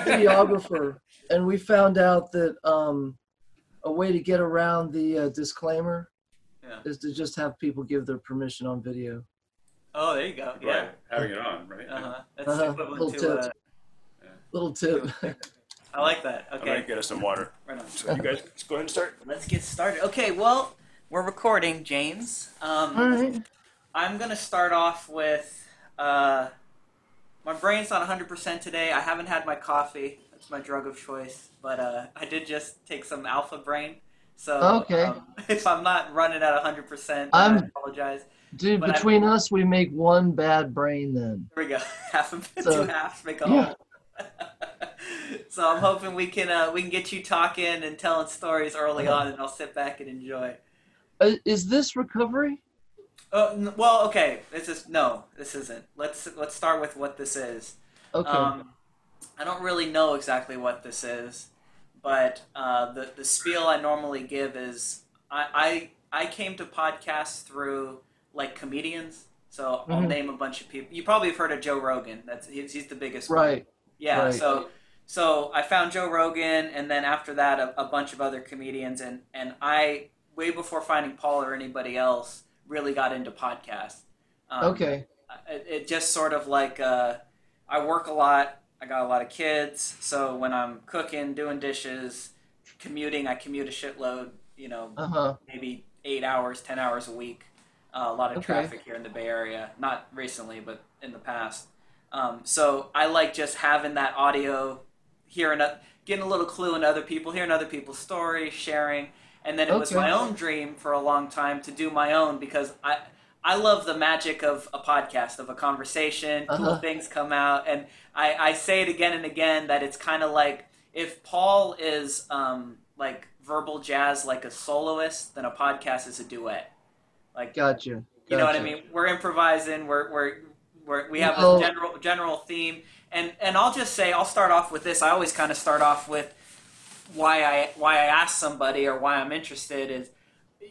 videographer, and we found out that um, a way to get around the uh, disclaimer Yeah. is to just have people give their permission on video. Oh, there you go. Yeah. Right, having it on, right? Uh huh. That's Uh-huh. equivalent Little to. Uh, tip. Little tip. I like that. Okay. I'm gonna Okay. get us some water. Right on. So you guys, let's go ahead and start. Let's get started. Okay. Well, we're recording, James. Um, All right. I'm gonna start off with. Uh, my brain's not 100% today. I haven't had my coffee. That's my drug of choice. But uh, I did just take some Alpha Brain. So Okay. um, if I'm not running at 100%, I'm- I apologize. Dude, But I- between us, we make one bad brain then. Here we go. Half of So- two halves make a Yeah. whole. so I'm hoping we can uh, we can get you talking and telling stories early on, and I'll sit back and enjoy. Uh, is this recovery? N- well, okay. This is no, this isn't. Let's let's start with what this is. Okay. Um, I don't really know exactly what this is, but uh, the the spiel I normally give is I I, I came to podcasts through like comedians. So I'll Mhm. name a bunch of people. You probably have heard of Joe Rogan. That's he's, he's the biggest. one. right. Yeah. Right. So so I found Joe Rogan, and then after that, a, a bunch of other comedians, and and I way before finding Paul or anybody else really got into podcasts. Um, Okay. It, it just sort of like uh, I work a lot. I got a lot of kids, so when I'm cooking, doing dishes, commuting, I commute a shitload. You know, Uh huh. maybe eight hours, ten hours a week. Uh, a lot of Okay. traffic here in the Bay Area. Not recently, but in the past. Um, so I like just having that audio, hearing, getting a little clue in other people, hearing other people's stories, sharing. And then it was my own dream for a long time to do my own because I. I love the magic of a podcast, of a conversation. Cool Uh-huh. things come out, and I, I say it again and again that it's kind of like if Paul is um, like verbal jazz, like a soloist, then a podcast is a duet. Like Gotcha. you know what I mean? We're improvising. We're we're, we're we have Well- a general general theme, and and I'll just say I'll start off with this. I always kind of start off with why I why I ask somebody or why I'm interested is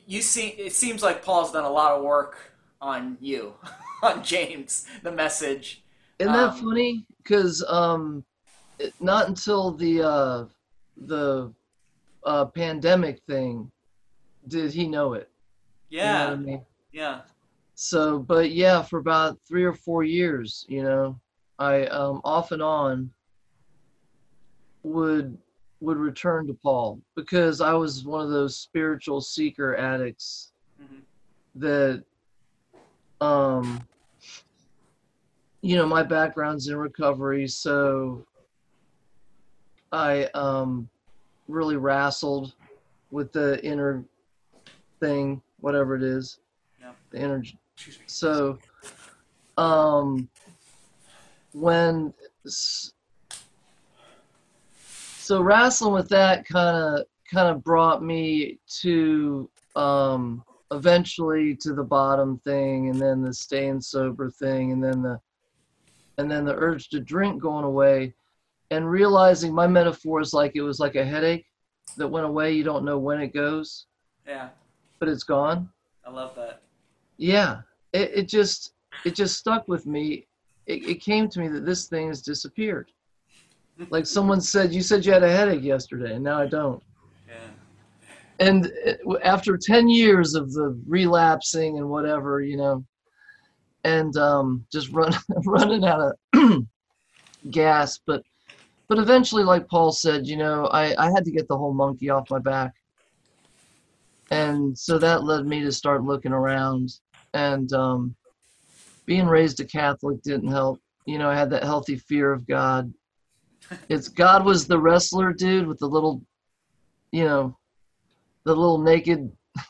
you see it seems like Paul's done a lot of work on you on James the message. Isn't that Um, funny? Because um, it, not until the uh, the uh, pandemic thing did he know it. You know Yeah, I mean? yeah, So, but yeah, for about three or four years, you know, I um, off and on would would return to Paul because I was one of those spiritual seeker addicts Mhm. that um you know my background's in recovery so I um really wrestled with the inner thing whatever it is Yeah. the energy so, um, when so wrestling with that kind of kind of brought me to um eventually to the bottom thing and then the staying sober thing and then the and then the urge to drink going away and realizing my metaphor is like it was like a headache that went away. You don't know when it goes. Yeah. but it's gone. I love that. yeah. It, it just it just stuck with me. It, it came to me that this thing has disappeared like someone said you said you had a headache yesterday and now i don't. Yeah. and after 10 years of the relapsing and whatever you know and um just run running out of gas but but eventually like paul said you know i i had to get the whole monkey off my back. And so that led me to start looking around and um being raised a catholic didn't help. You know i had that healthy fear of god it's god was the wrestler dude with the little you know the little naked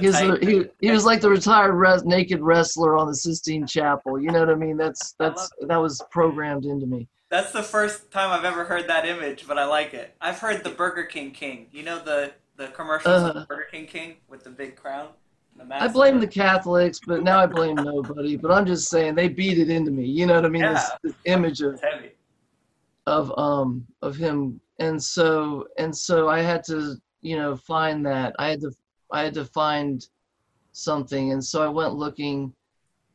he was, the, he, he was like the retired res, naked wrestler on the Sistine Chapel. You know what I mean? That's that's that was programmed into me. That's the first time I've ever heard that image, but I like it. I've heard the Burger King King. You know the the commercials of Uh-huh. the Burger King King with the big crown, the I blame the Catholics, but now I blame nobody. But I'm just saying they beat it into me. You know what I mean? This, Yeah. this image of It's heavy. Of um of him, and so and so I had to you know find that I had to I had to find something, and so I went looking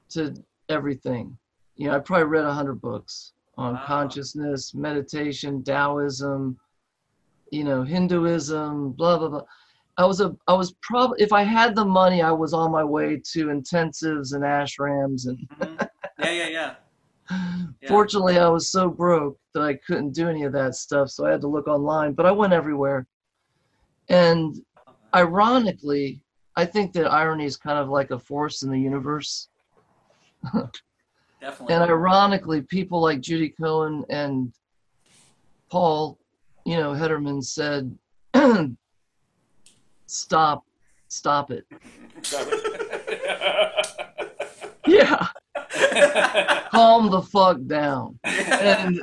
to everything. You know, I probably read a hundred books on Wow. consciousness, meditation, Taoism, you know, Hinduism, blah blah blah. I was a I was probably if I had the money, I was on my way to intensives and ashrams and Mhm. Yeah, yeah, yeah. Yeah. Fortunately, I was so broke that I couldn't do any of that stuff, so I had to look online. But I went everywhere, and ironically, I think that irony is kind of like a force in the universe. Definitely. And ironically, people like Judy Cohen and Paul, you know, Hedderman said, "Stop, stop it." Yeah, calm the fuck down. and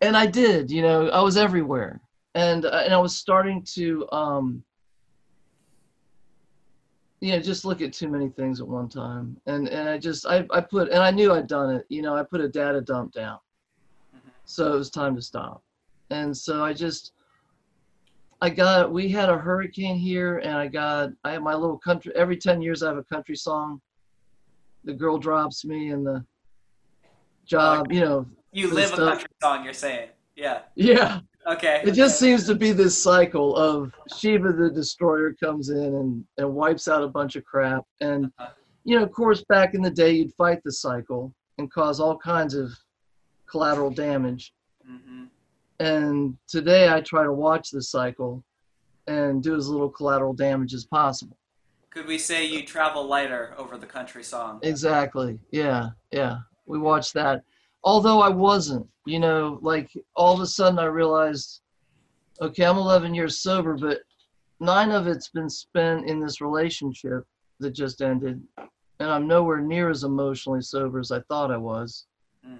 and I did, you know, I was everywhere, and uh, and I was starting to, um, you know, just look at too many things at one time, and and I just I I put and I knew I'd done it, you know, I put a data dump down, so it was time to stop, and so I just. I got we had a hurricane here and I got I have my little country every 10 years I have a country song. The girl drops me and the job, you know, you live a stuff. country song, you're saying. Yeah. yeah. Okay. It just seems to be this cycle of Shiva the Destroyer comes in and, and wipes out a bunch of crap. And, Uh-huh. you know, of course, back in the day, you'd fight the cycle and cause all kinds of collateral damage. hmm And today I try to watch the cycle and do as little collateral damage as possible. Could we say you travel lighter over the country song? Exactly. Yeah. Yeah. We watched that. Although I wasn't, you know, like all of a sudden I realized, okay, I'm 11 years sober, but nine of it's been spent in this relationship that just ended. And I'm nowhere near as emotionally sober as I thought I was. Mm.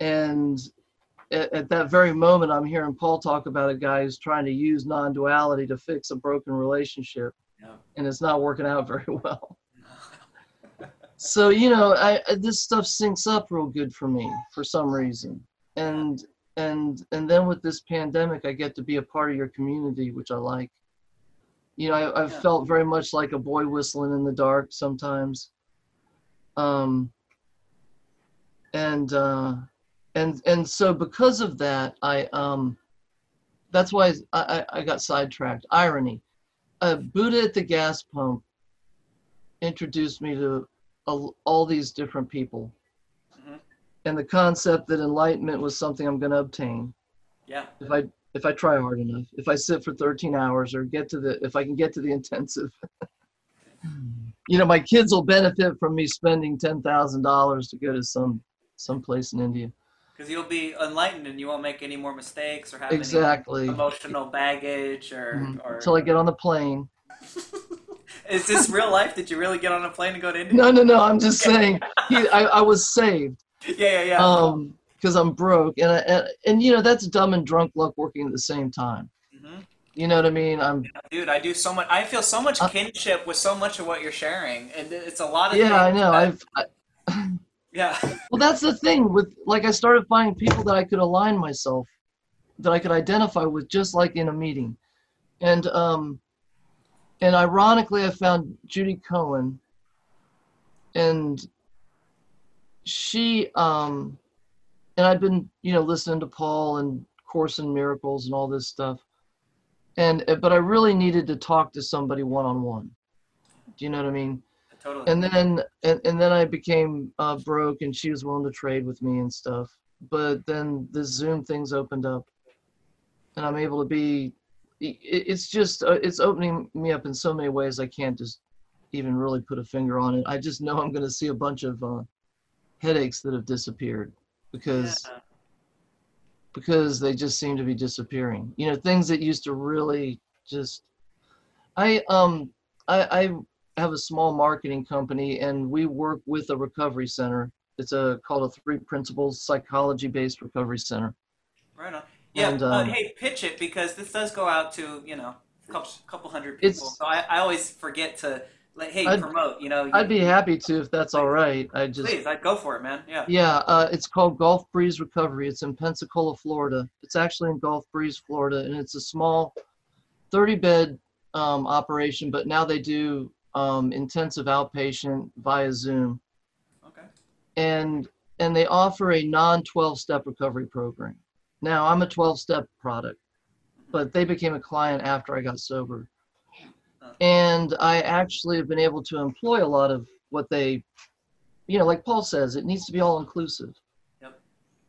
And at, at that very moment, I'm hearing Paul talk about a guy who's trying to use non duality to fix a broken relationship. Yeah. And it's not working out very well. So you know I, I this stuff syncs up real good for me for some reason. And and and then with this pandemic i get to be a part of your community which i like. You know I, i've Yeah. felt very much like a boy whistling in the dark sometimes. Um and uh and and so because of that i um that's why i i, I got sidetracked. Irony uh, buddha at the gas pump introduced me to all, all these different people Mhm. and the concept that enlightenment was something i'm going to obtain Yeah. if i if i try hard enough if i sit for 13 hours or get to the if i can get to the intensive you know my kids will benefit from me spending $10000 to go to some some place in india Because you'll be enlightened and you won't make any more mistakes or have exactly any emotional baggage or, Mhm. or until i get on the plane Is this real life? Did you really get on a plane and go to India? no no no i'm just saying he, I, I was saved Yeah, yeah, yeah. um because i'm broke and, I, and and you know that's dumb and drunk luck working at the same time Mhm. you know what i mean i'm Dude, I do so much. I feel so much Uh, kinship with so much of what you're sharing, and it's a lot of. yeah i know that- i've I, yeah. well that's the thing with like i started finding people that i could align myself that i could identify with just like in a meeting. And um and ironically i found judy cohen and she um and i'd been you know listening to paul and course in miracles and all this stuff. And but i really needed to talk to somebody one-on-one. Do you know what i mean Totally. and then and, and then i became uh, broke and she was willing to trade with me and stuff but then the zoom things opened up and i'm able to be it, it's just uh, it's opening me up in so many ways i can't just even really put a finger on it i just know i'm going to see a bunch of uh, headaches that have disappeared because Yeah. because they just seem to be disappearing. You know, things that used to really just. I um I, I have a small marketing company and we work with a recovery center. It's a called a Three Principles Psychology Based Recovery Center. Right on. Yeah. And, uh, um, hey, pitch it because this does go out to you know a couple, couple hundred people. So I, I always forget to like, hey, I'd- promote. You know. I'd be happy to if that's all right. I just Please, I'd go for it, man. Yeah. Yeah, uh, it's called Gulf Breeze Recovery. It's in Pensacola, Florida. It's actually in Gulf Breeze, Florida, and it's a small 30 bed um, operation, but now they do um, intensive outpatient via Zoom. Okay. And and they offer a non 12 step recovery program. Now, I'm a 12 step product, but they became a client after I got sober. And I actually have been able to employ a lot of what they, you know, like Paul says, it needs to be all inclusive. Yep.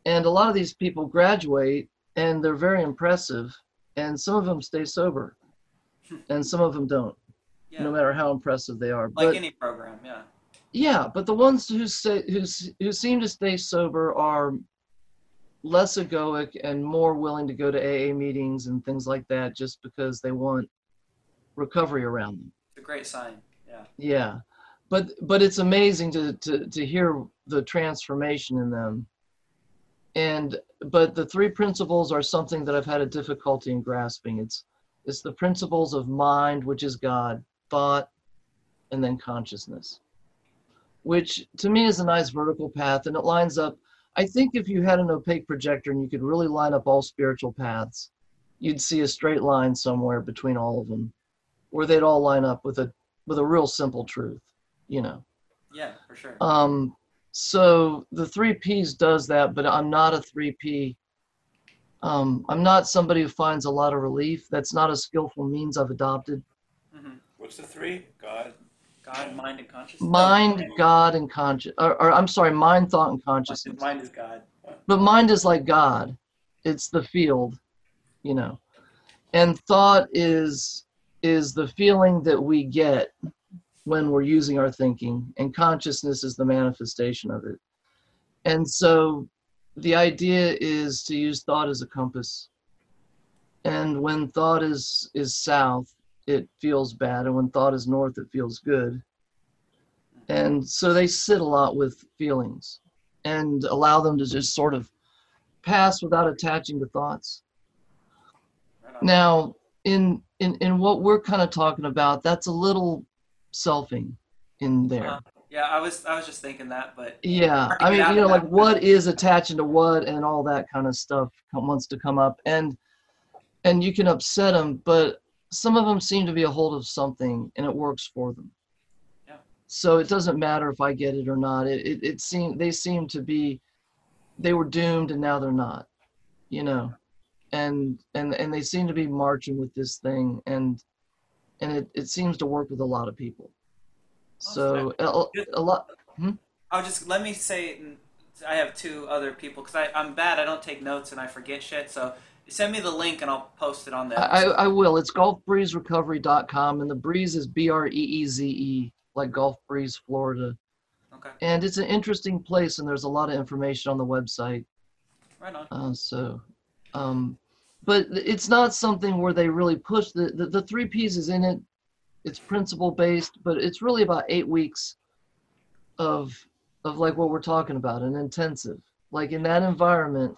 And a lot of these people graduate and they're very impressive, and some of them stay sober, and some of them don't, Yeah. no matter how impressive they are. like but, any program, yeah. yeah, but the ones who stay who who seem to stay sober are less egoic and more willing to go to AA meetings and things like that just because they want recovery around them. It's a great sign. Yeah. Yeah. But but it's amazing to to to hear the transformation in them. And but the three principles are something that I've had a difficulty in grasping. It's it's the principles of mind, which is God, thought, and then consciousness. Which to me is a nice vertical path and it lines up. I think if you had an opaque projector and you could really line up all spiritual paths, you'd see a straight line somewhere between all of them where they'd all line up with a with a real simple truth, you know. Yeah, for sure. Um, so the three P's does that, but I'm not a three P. Um, I'm not somebody who finds a lot of relief. That's not a skillful means I've adopted. What's the three? God. God, mind, and consciousness. Mind, God, and conscious, or, or I'm sorry, mind, thought, and consciousness. mind is God. But mind is like God. It's the field, you know. And thought is is the feeling that we get when we're using our thinking, and consciousness is the manifestation of it. And so the idea is to use thought as a compass. And when thought is is south, it feels bad, and when thought is north, it feels good. And so they sit a lot with feelings and allow them to just sort of pass without attaching to thoughts. Now, in in in what we're kind of talking about, that's a little selfing in there. Uh, yeah, I was I was just thinking that, but Yeah, I mean, you know, like what is attaching to what and all that kind of stuff wants to come up, and and you can upset them, but some of them seem to be a hold of something, and it works for them. Yeah. So it doesn't matter if I get it or not. It it, it seem they seem to be, they were doomed and now they're not, you know, and and and they seem to be marching with this thing, and and it it seems to work with a lot of people. So a, a lot. Hmm? I'll just let me say I have two other people because I'm bad. I don't take notes and I forget shit. So send me the link and I'll post it on there. I, I will. It's gulfbreezerecovery.com, and the breeze is B R E E Z E, like Gulf Breeze, Florida. okay, And it's an interesting place, and there's a lot of information on the website. right on. Uh, so, um, but it's not something where they really push the, the the three P's is in it. It's principle based, but it's really about eight weeks of of like what we're talking about, an intensive. Like in that environment,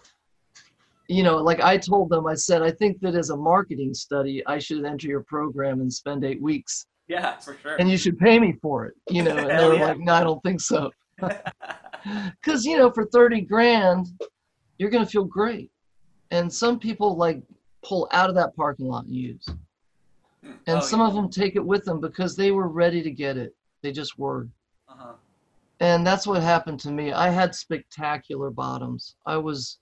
you know, like I told them, I said, I think that as a marketing study, I should enter your program and spend eight weeks, Yeah, for sure. and you should pay me for it. You know, and they were yeah. like, No, I don't think so. Because you know, for thirty grand, you're gonna feel great, and some people like pull out of that parking lot and use, and Oh, some yeah. of them take it with them because they were ready to get it. They just were, Uh-huh. and that's what happened to me. I had spectacular bottoms. I was,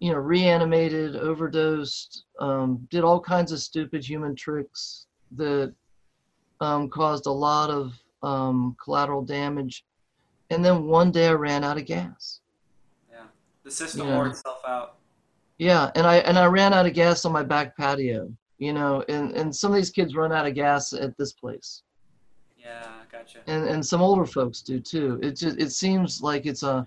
you know, reanimated, overdosed, um, did all kinds of stupid human tricks that um, caused a lot of um, collateral damage. And then one day I ran out of gas. Yeah, the system Yeah. wore itself out. Yeah, and I and I ran out of gas on my back patio. You know, and and some of these kids run out of gas at this place, Yeah, gotcha. and and some older folks do too. It just it seems like it's a,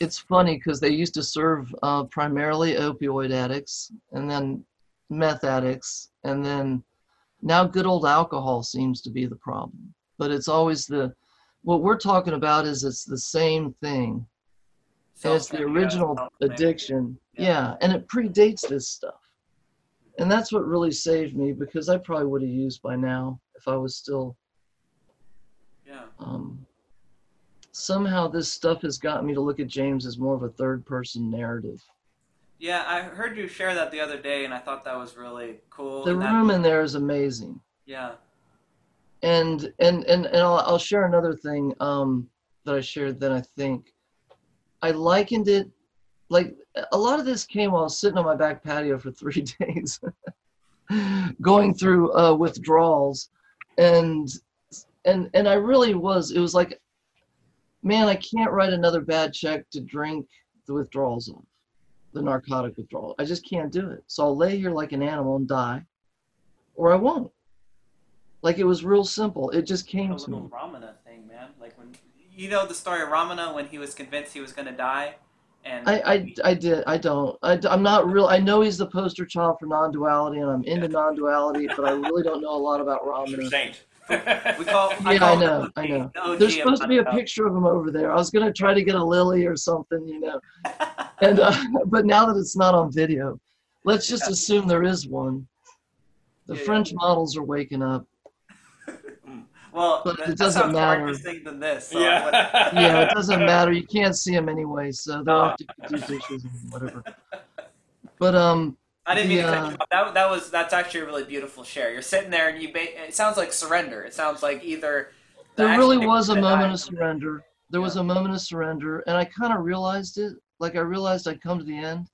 it's funny because they used to serve uh, primarily opioid addicts, and then meth addicts, and then now good old alcohol seems to be the problem. But it's always the, what we're talking about is it's the same thing. It's the original addiction. Yeah. Yeah. and it predates this stuff. And that's what really saved me because I probably would have used by now if I was still. Yeah. Um, somehow this stuff has gotten me to look at James as more of a third person narrative. Yeah, I heard you share that the other day, and I thought that was really cool. The and that- room in there is amazing. yeah. And and and, and I'll, I'll share another thing um, that I shared that I think I likened it like a lot of this came while I was sitting on my back patio for three days, going through uh, withdrawals, and and and I really was. It was like, man, I can't write another bad check to drink the withdrawals off, the narcotic withdrawal. I just can't do it. So I'll lay here like an animal and die, or I won't. Like it was real simple. It just came A to me. little Ramana thing, man. Like when you know the story of Ramana when he was convinced he was going to die, and I, I, I did. I don't. I, am not real. I know he's the poster child for non-duality, and I'm into non-duality, but I really don't know a lot about Ramana. saint. We call. Yeah, call I know. I know. the There's of supposed to be a picture of him over there. I was gonna try to get a lily or something, you know. And uh, but now that it's not on video, let's just Yeah. assume there is one. The Yeah, yeah. French models are waking up. Well, But that, it doesn't sounds more matter. interesting than this. So Yeah. what- Yeah, it doesn't matter. You can't see them anyway, so they'll have to do dishes and whatever. But um, I didn't mean to cut you off. That, that was that's actually a really beautiful share. You're sitting there and you. Ba- it sounds like surrender. It sounds like either. the there really was a moment of surrender. There was a moment of surrender, and I kind of realized it. Like I realized I'd come to the end.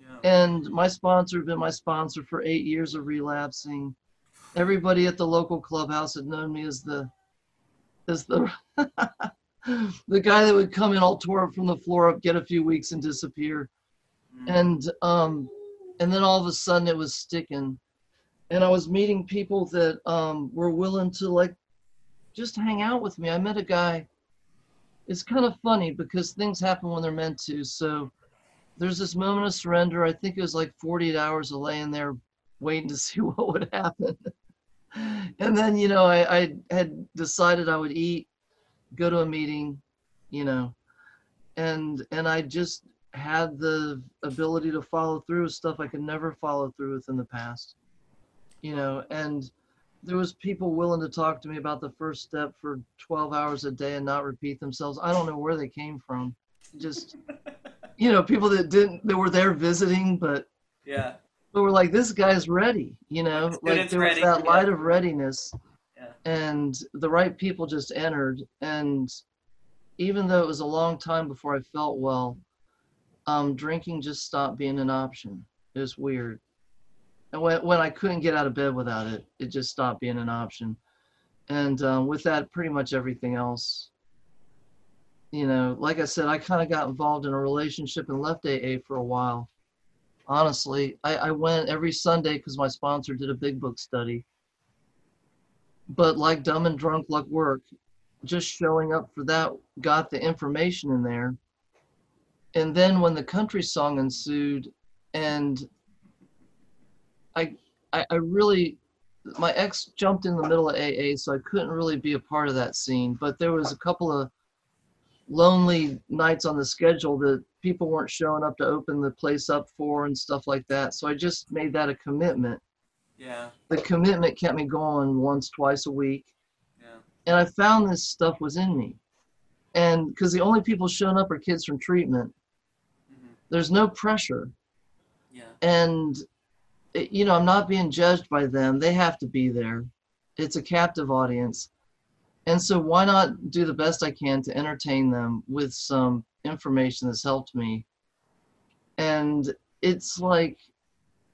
Yeah. And my sponsor had been my sponsor for eight years of relapsing. Everybody at the local clubhouse had known me as the as the the guy that would come in all tore up from the floor up, get a few weeks and disappear. Mm. And um and then all of a sudden it was sticking. And I was meeting people that um were willing to like just hang out with me. I met a guy. It's kind of funny because things happen when they're meant to. So there's this moment of surrender. I think it was like 48 hours of laying there waiting to see what would happen. and then, you know, I, I had decided I would eat, go to a meeting, you know, and and I just had the ability to follow through with stuff I could never follow through with in the past. You know, and there was people willing to talk to me about the first step for 12 hours a day and not repeat themselves. I don't know where they came from. Just you know, people that didn't that were there visiting but Yeah. but we're like this guy's ready, you know? Like there was ready, that yeah. light of readiness. Yeah. And the right people just entered and even though it was a long time before I felt well, um, drinking just stopped being an option. It was weird. And when, when I couldn't get out of bed without it, it just stopped being an option. And um, with that, pretty much everything else. You know, like I said, I kind of got involved in a relationship and left AA for a while. Honestly, I, I went every Sunday because my sponsor did a big book study. But like Dumb and Drunk Luck Work, just showing up for that got the information in there. And then when the country song ensued, and I, I, I really, my ex jumped in the middle of AA, so I couldn't really be a part of that scene. But there was a couple of lonely nights on the schedule that people weren't showing up to open the place up for and stuff like that. So I just made that a commitment. Yeah. The commitment kept me going once, twice a week Yeah. and I found this stuff was in me. And because the only people showing up are kids from treatment. There's no pressure. Yeah. And, you know, I'm not being judged by them. They have to be there. It's a captive audience. And so, why not do the best I can to entertain them with some information that's helped me? And it's like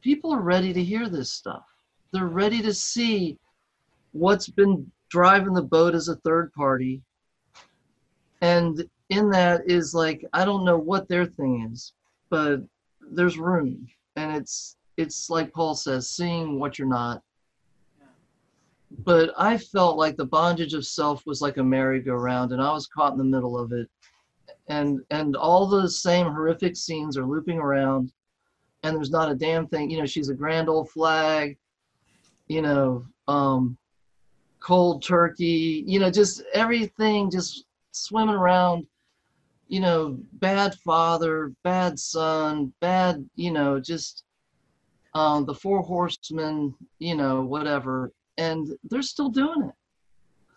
people are ready to hear this stuff. They're ready to see what's been driving the boat as a third party. And in that is like, I don't know what their thing is, but there's room. And it's it's like Paul says, seeing what you're not. But I felt like the bondage of self was like a merry-go-round, and I was caught in the middle of it. And and all the same horrific scenes are looping around, and there's not a damn thing. You know, she's a grand old flag. You know, um, cold turkey. You know, just everything just swimming around. You know, bad father, bad son, bad. You know, just um, the four horsemen. You know, whatever, and they're still doing it.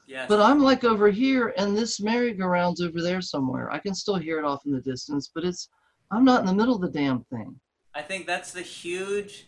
Yes. But I'm like over here, and this merry-go-round's over there somewhere. I can still hear it off in the distance, but it's I'm not in the middle of the damn thing. I think that's the huge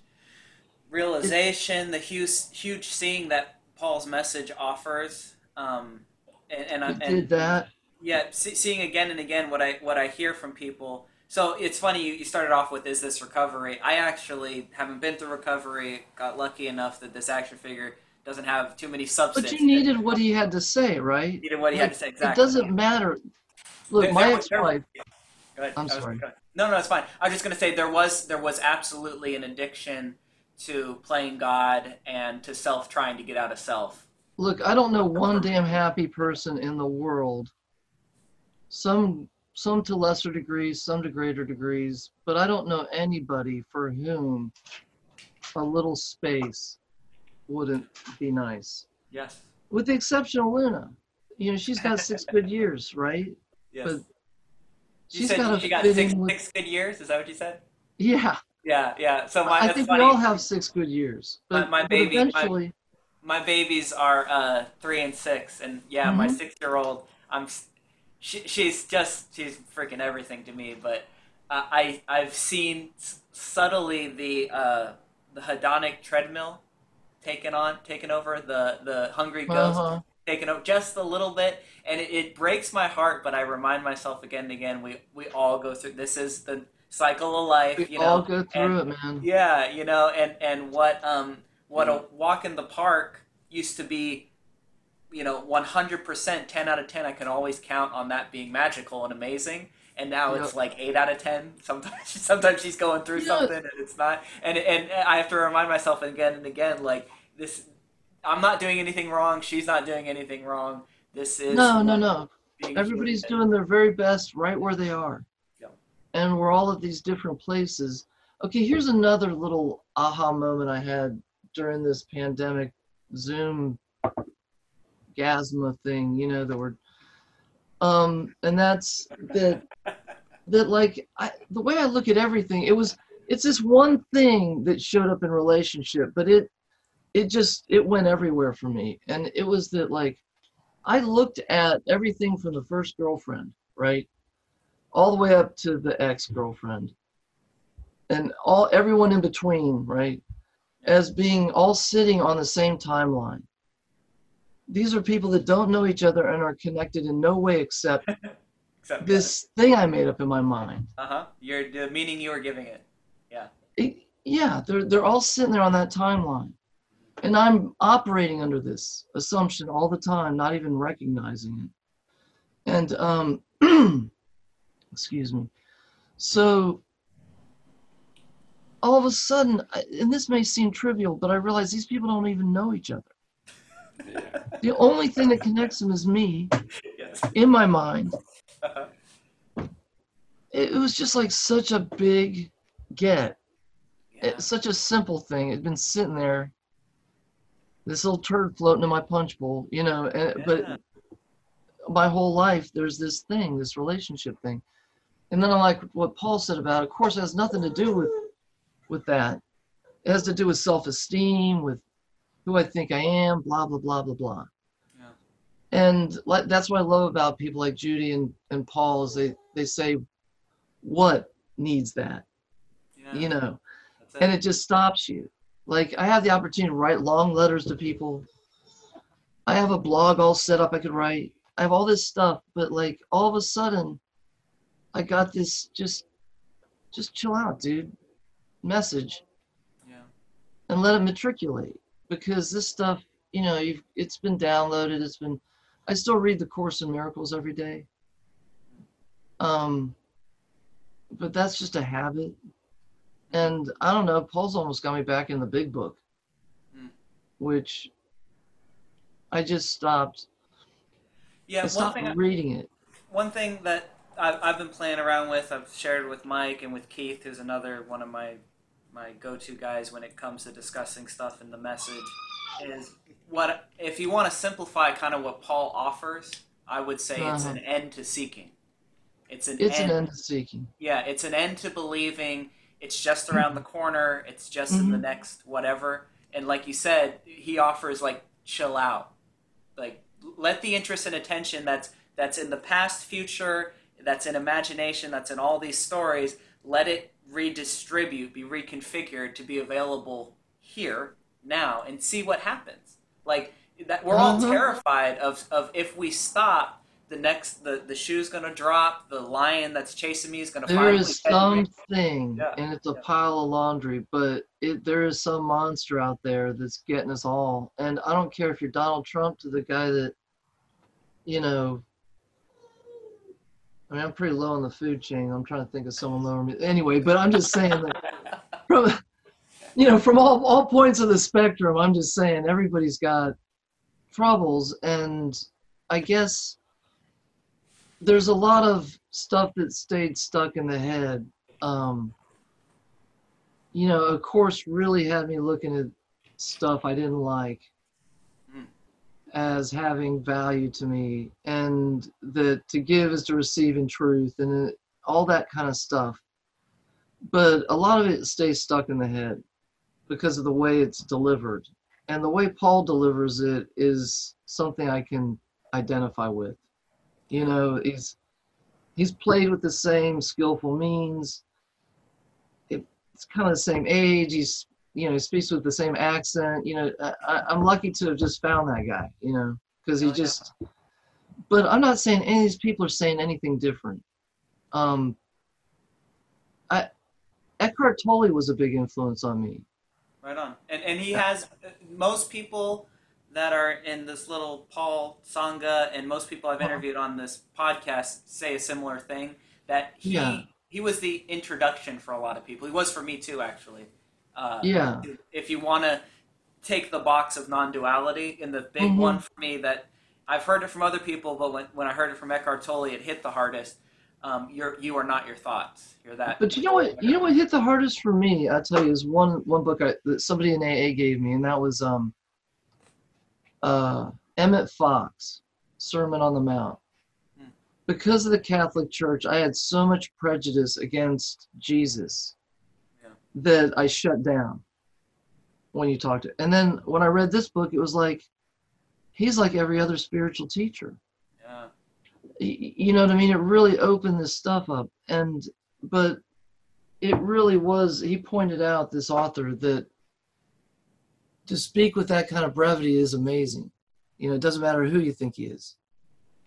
realization, the huge, huge seeing that Paul's message offers. Um, and and, I- It and did that. Yeah, see, seeing again and again what I what I hear from people. So it's funny you, you started off with is this recovery? I actually haven't been through recovery. Got lucky enough that this action figure doesn't have too many substance. But you needed what he had to say, right? needed what he like, had to say exactly. It doesn't matter. Look, There- my there ex-wife. Ahead. I'm was- sorry. No, no, it's fine. I was just going to say there was there was absolutely an addiction to playing God and to self trying to get out of self. Look, I don't know one damn happy person in the world. Some some to lesser degrees, some to greater degrees, but I don't know anybody for whom a little space wouldn't be nice. Yes. With the exception of Luna. You know, she's got six good years, right? Yes. But you she's gotta she got six, with- six good years. Is that what you said? Yeah. Yeah, yeah. So my I think funny. we all have six good years. My- But, my but baby- my- eventually my babies are uh, three and six, and yeah, my Mhm. six-year-old, I'm, s- she, she's just she's freaking everything to me. But uh, I I've seen subtly the uh, the hedonic treadmill taken on, taken over the the hungry ghost uh-huh. taken over just a little bit, and it, it breaks my heart. But I remind myself again and again, we we all go through. This is the cycle of life. we you know, all go through and- it, man. yeah, you know, and and what um what a walk in the park used to be, you know, one hundred percent, ten out of ten. I can always count on that being magical and amazing. And now it's Yep. like eight out of ten. Sometimes, sometimes she's going through Yeah. something and it's not. And and I have to remind myself again and again, like this. I'm not doing anything wrong. She's not doing anything wrong. This is No, no, no. Everybody's human. doing their very best right where they are. Yep. And we're all at these different places. Okay, here's another little aha moment I had during this pandemic Zoom gasma thing, you know, that we're um and that's that that like I the way I look at everything, it was it's this one thing that showed up in relationship, but it it just it went everywhere for me. And it was that like I looked at everything from the first girlfriend, right? All the way up to the ex-girlfriend. And all everyone in between, right? As being all sitting on the same timeline. These are people that don't know each other and are connected in no way except Except this thing I made up in my mind. Uh huh. You're the meaning you were giving it. It- yeah, they're they're all sitting there on that timeline. And I'm operating under this assumption all the time, not even recognizing it. And um excuse me. So all of a sudden, and this may seem trivial, but I realize these people don't even know each other. Yeah. The only thing that connects them is me Yes. in my mind. Uh-huh. It, it was just like such a big get. Yeah. It's such a simple thing. It'd been sitting there, this little turd floating in my punch bowl, you know. And, Yeah. But my whole life, there's this thing, this relationship thing, and then I like what Paul said about. It. Of course, it has nothing to do with with that. It has to do with self-esteem, with who I think I am, blah blah blah blah blah. Yeah. And that's what I love about people like Judy and, and Paul is they they say, what needs that, Yeah. you know it. and it just stops you. Like I have the opportunity to write long letters to people. I have a blog all set up I could write. I have all this stuff, but like all of a sudden I got this just just chill out, dude. Message yeah. and let it matriculate because this stuff, you know, you've it's been downloaded, it's been I still read the Course in Miracles every day. Um but that's just a habit. And I don't know, Paul's almost got me back in the big book, Hmm. which I just stopped. Yeah. I One stopped thing. I- reading it. one thing that I've, I've been playing around with, I've shared with Mike and with Keith, who's another one of my my go-to guys when it comes to discussing stuff in the message, is what if you want to simplify kind of what Paul offers, I would say it's Uh-huh. an end to seeking. It's an It's end. an end to seeking. Yeah, it's an end to believing. It's just around the corner. It's just in the Mhm. next whatever. And like you said, he offers like chill out, like let the interest and attention that's that's in the past, future, that's in imagination, that's in all these stories. Let it redistribute, be reconfigured to be available here now, and see what happens. Like that, we're all Mhm. terrified of of if we stop the next the the shoe's gonna drop. The lion that's chasing me is gonna There finally is something, Yeah, and it's a yeah. pile of laundry, but it there is some monster out there that's getting us all. And I don't care if you're Donald Trump to the guy that, you know. I mean, I'm pretty low on the food chain. I'm trying to think of someone lower me. Anyway, but I'm just saying that from, you know, from all all points of the spectrum, I'm just saying everybody's got troubles, and I guess there's a lot of stuff that stayed stuck in the head. Um, you know, a course really had me looking at stuff I didn't like. As having value to me, and that to give is to receive in truth, and all that kind of stuff. But a lot of it stays stuck in the head because of the way it's delivered. And the way Paul delivers it is something I can identify with. You know, he's he's played with the same skillful means. It's kind of the same age. He's you know he speaks with the same accent. You know, I, I'm lucky to have just found that guy. You know, because he Oh, yeah. just. But I'm not saying any of these people are saying anything different. Um, I Eckhart Tolle was a big influence on me. Right on. And and he has most people that are in this little Paul Sangha and most people I've Uh-huh. interviewed on this podcast say a similar thing that he Yeah. he was the introduction for a lot of people. He was for me too actually. Uh, Yeah. If you want to take the box of non-duality and the big Mhm. one for me that I've heard it from other people, but when, when I heard it from Eckhart Tolle, it hit the hardest. Um, you're you are not your thoughts. You're that. But you know what? You know what hit the hardest for me? I tell you, is one one book I, that somebody in AA gave me, and that was um, uh, Emmett Fox, Sermon on the Mount. Hmm. Because of the Catholic Church, I had so much prejudice against Jesus. That I shut down when you talked to. And then when I read this book, it was like he's like every other spiritual teacher Yeah. you know what I mean? It really opened this stuff up. And, but it really was, he pointed out, this author, that to speak with that kind of brevity is amazing. You know, it doesn't matter who you think he is.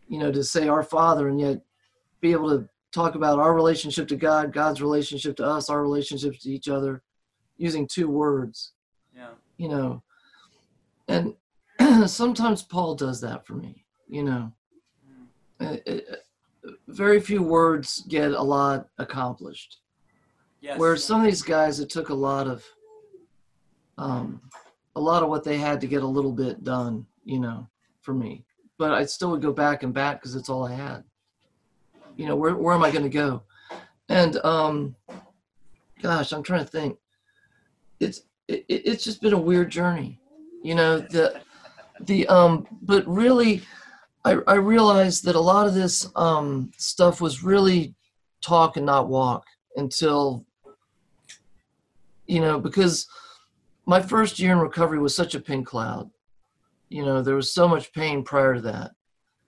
You know, to say our Father and yet be able to talk about our relationship to God, God's relationship to us, our relationships to each other, using two words Yeah. you know and sometimes paul does that for me you know Mm. Uh, uh, very few words get a lot accomplished Yes. where some of these guys it took a lot of um a lot of what they had to get a little bit done you know for me but i still would go back and back because it's all i had you know where, where am i going to go? And um gosh i'm trying to think. It's it, it- it's just been a weird journey you know the the um but really i i realized that a lot of this um stuff was really talk and not walk until you know because my first year in recovery was such a pink cloud. You know there was so much pain prior to that.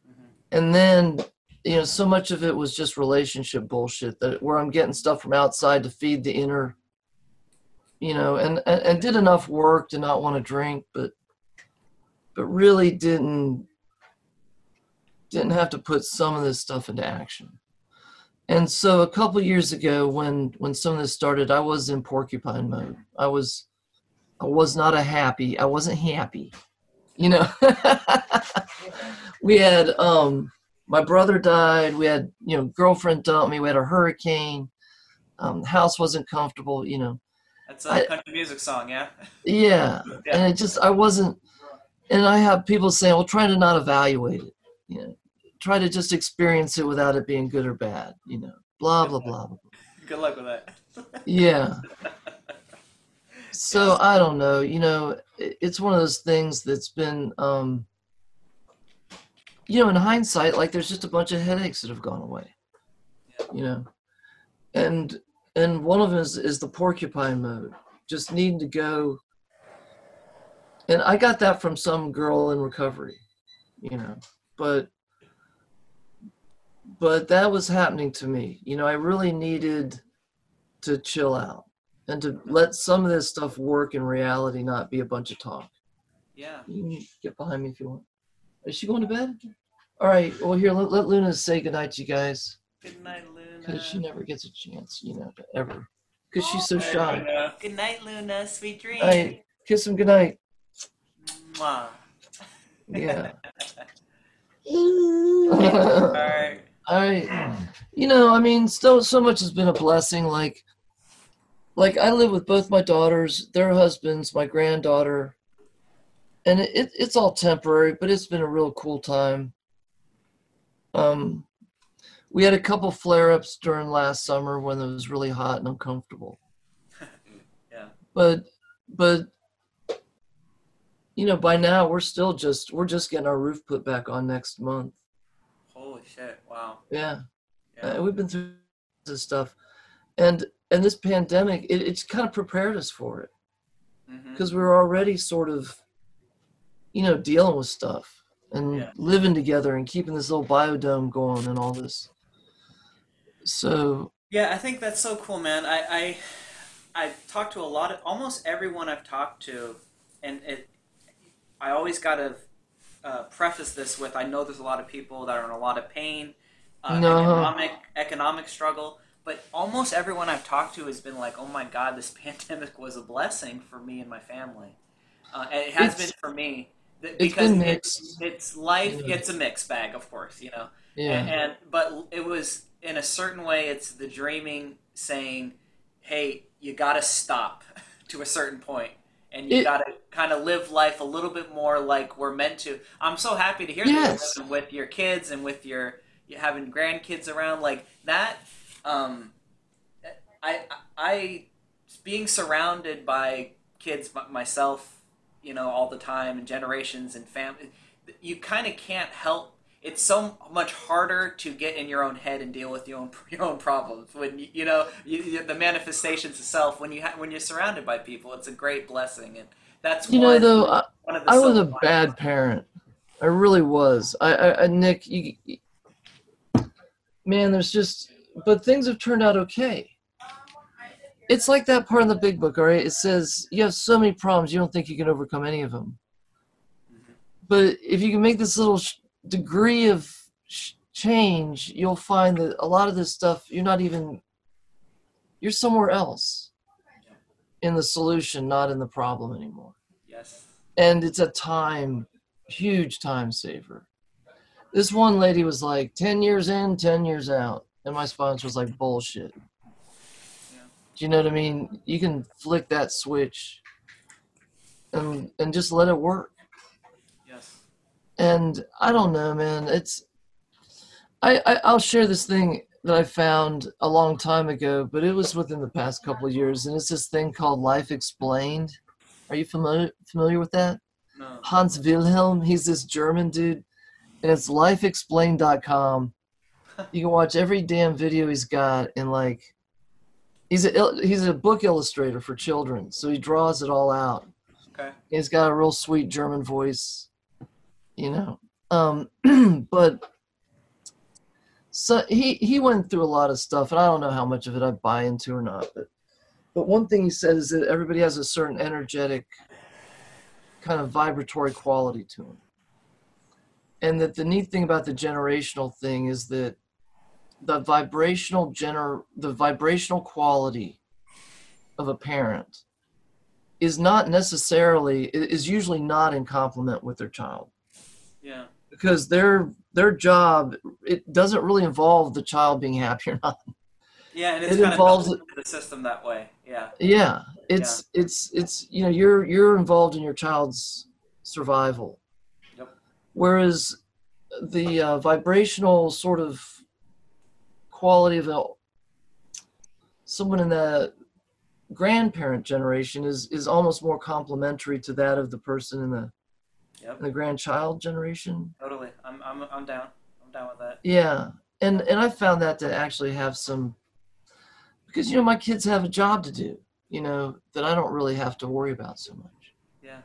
Mhm. and then you know so much of it was just relationship bullshit that where i'm getting stuff from outside to feed the inner you know and and, and did enough work to not want to drink but but really didn't didn't have to put some of this stuff into action. And so a couple years ago when when some of this started i was in porcupine mode. I was i was not a happy i wasn't happy you know? We had um my brother died. We had you know girlfriend dumped me. We had a hurricane. Um house wasn't comfortable you know. That's a I- country music song, yeah. yeah. Yeah. and it just i wasn't and i have people saying well try to not evaluate it you know. Try to just experience it without it being good or bad you know. Blah blah blah, blah. Good luck with that. yeah. So i don't know. You know it- it's one of those things that's been um you know in hindsight like there's just a bunch of headaches that have gone away you know? And and one of them is, is the porcupine mode just needing to go. And i got that from some girl in recovery you know? But but that was happening to me you know? I really needed to chill out and to let some of this stuff work in reality not be a bunch of talk. Yeah. you can get behind me if you want is she going to bed All right. Well, here let, let Luna say goodnight to you guys Good night, Luna. because she never gets a chance, you know, to ever. Because she's so shy. Good night, Luna. Sweet dreams. All right. Kiss him goodnight. Mwah. Yeah. All All right. right. You know, I mean, so so much has been a blessing. Like, like I live with both my daughters, their husbands, my granddaughter, and it, it it's all temporary, but it's been a real cool time. Um, we had a couple flare-ups during last summer when it was really hot and uncomfortable. Yeah. But, but, you know, by now we're still just we're just getting our roof put back on next month. Holy shit. Wow. Yeah. Yeah. Uh, we've been through this stuff, and and this pandemic, it, it's kind of prepared us for it because we were already sort of, you know, dealing with stuff and Yeah. living together and keeping this little biodome going and all this. So Yeah, I think that's so cool, man. I I I've talked to a lot of almost everyone I've talked to, and it. I always got to uh, preface this with I know there's a lot of people that are in a lot of pain, uh, No. economic economic struggle, but almost everyone I've talked to has been like, "Oh my God, this pandemic was a blessing for me and my family." Uh, and it has It's- been for me th- because been it's, mixed. it's life. Yeah. It's a mixed bag, of course, you know. yeah, And, and but it was in a certain way, it's the dreaming saying, "Hey, you got to stop to a certain point, and you got to kind of live life a little bit more like we're meant to." I'm so happy to hear that Yes. you're with your kids and with your you having grandkids around like that. Um, I I being surrounded by kids myself, you know, all the time and generations and family, you kind of can't help. It's so much harder to get in your own head and deal with your own your own problems when you, you know you, the manifestations of self when you ha- when you're surrounded by people. It's a great blessing, and that's you know, though, I, one I was a bad parent. I really was. I, I, I Nick, you, you- man, there's just, but things have turned out okay. It's like that part in the big book, all right? It says you have so many problems, you don't think you can overcome any of them. Mm-hmm. But if you can make this little sh- degree of sh- change, you'll find that a lot of this stuff, you're not even, you're somewhere else in the solution, not in the problem anymore Yes. and it's a time huge time saver this one lady was like 10 years in 10 years out and my sponsor was like bullshit. Do you know what i mean you can flick that switch and and just let it work Yes. and i don't know man it's I, I i'll share this thing that i found a long time ago but it was within the past couple of years and it's this thing called life explained are you familiar familiar with that No. Hans Wilhelm. He's this German dude, and it's lifeexplained.com. You can watch every damn video he's got, and like, he's a he's a book illustrator for children, so he draws it all out. Okay. He's got a real sweet German voice, you know. Um, but so he he went through a lot of stuff, and I don't know how much of it I buy into or not, but but one thing he said is that everybody has a certain energetic kind of vibratory quality to them. And that the neat thing about the generational thing is that the vibrational gener the vibrational quality of a parent is not necessarily is usually not in complement with their child Yeah. because their their job it doesn't really involve the child being happy or not Yeah, and it's It kind involves- of the system that way. Yeah. yeah it's it's it's you know you're you're involved in your child's survival Yep. whereas the uh, vibrational sort of quality of a, someone in the grandparent generation is is almost more complementary to that of the person in the Yep. in the grandchild generation Totally. I'm I'm I'm down. I'm down with that. yeah and and i found that to actually have some because you know my kids have a job to do you know that i don't really have to worry about so much Yeah.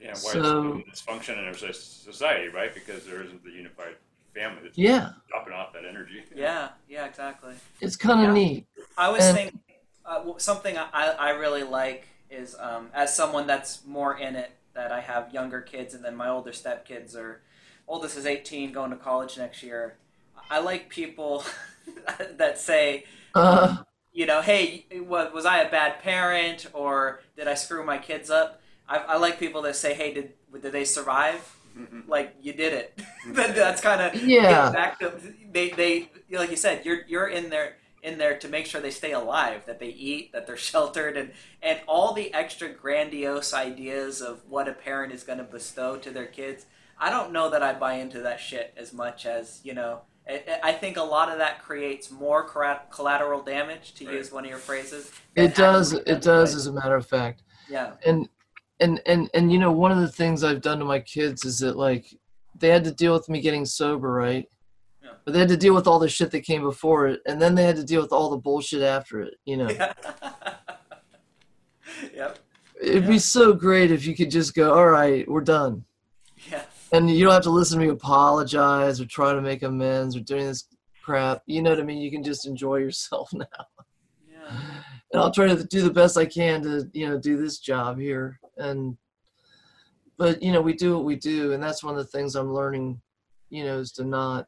Yeah, why So- it's functioning in our society, right? Because there isn't the unified family that's yeah dropping off that energy. Yeah. Yeah. Exactly. it's kind of Yeah. neat I was And- thinking uh, something I, I really like is um, as someone that's more in it that I have younger kids and then my older stepkids are oldest is 18, going to college next year. I like people that say, Uh, you know, hey, wa- was I a bad parent or did I screw my kids up? I, I like people that say, hey, did did they survive? Mm-hmm. Like you did it. Mm-hmm. That- That's kind of Yeah. Back to they they like you said, you're you're in there in there to make sure they stay alive, that they eat, that they're sheltered, and and all the extra grandiose ideas of what a parent is going to bestow to their kids. I don't know that I buy into that shit as much as you know. I, I think a lot of that creates more collateral damage, to Right. use one of your phrases. it does. It does, good. as a matter of fact. Yeah. and and and and you know one of the things i've done to my kids is that like they had to deal with me getting sober right Yeah. but they had to deal with all the shit that came before it and then they had to deal with all the bullshit after it you know yep. it'd be so great if you could just go all right we're done Yeah. and you don't have to listen to me apologize or try to make amends or doing this crap you know what i mean you can just enjoy yourself now Yeah. And I'll try to do the best I can to you know do this job here and but you know we do what we do and that's one of the things I'm learning you know is to not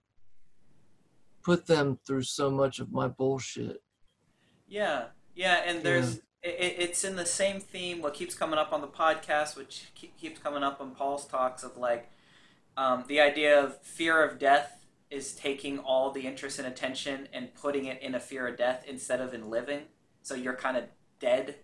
put them through so much of my bullshit Yeah, yeah, and there's It, it's in the same theme. What keeps coming up on the podcast, which keep, keeps coming up on Paul's talks of like um, the idea of fear of death is taking all the interest and attention and putting it in a fear of death instead of in living. So you're kind of dead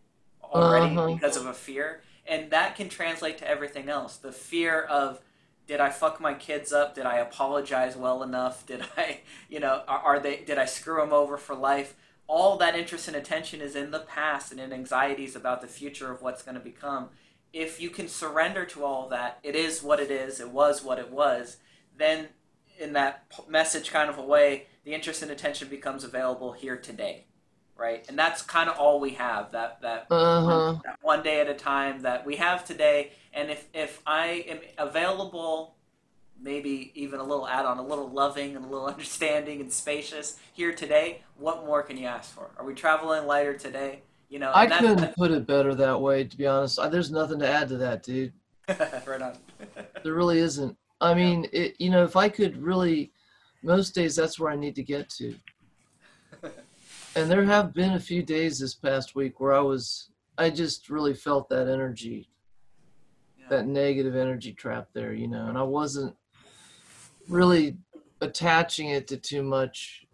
already Uh-huh. because of a fear, and that can translate to everything else. The fear of did I fuck my kids up? Did I apologize well enough? Did I, you know, are, are they? Did I screw them over for life? All that interest and attention is in the past and in anxieties about the future of what's going to become. If you can surrender to all that, it is what it is. It was what it was. Then, in that message kind of a way, the interest and attention becomes available here today, right? And that's kind of all we have. That that uh-huh that one day at a time that we have today. And if, if I am available, maybe even a little add on, a little loving and a little understanding and spacious here today, what more can you ask for? Are we traveling lighter today? You know, I couldn't put it better that way to be honest I, there's nothing to add to that dude right on. there really isn't I mean it you know if I could really most days that's where I need to get to and there have been a few days this past week where I was I just really felt that energy Yeah. that negative energy trap there, you know, and I wasn't really attaching it to too much.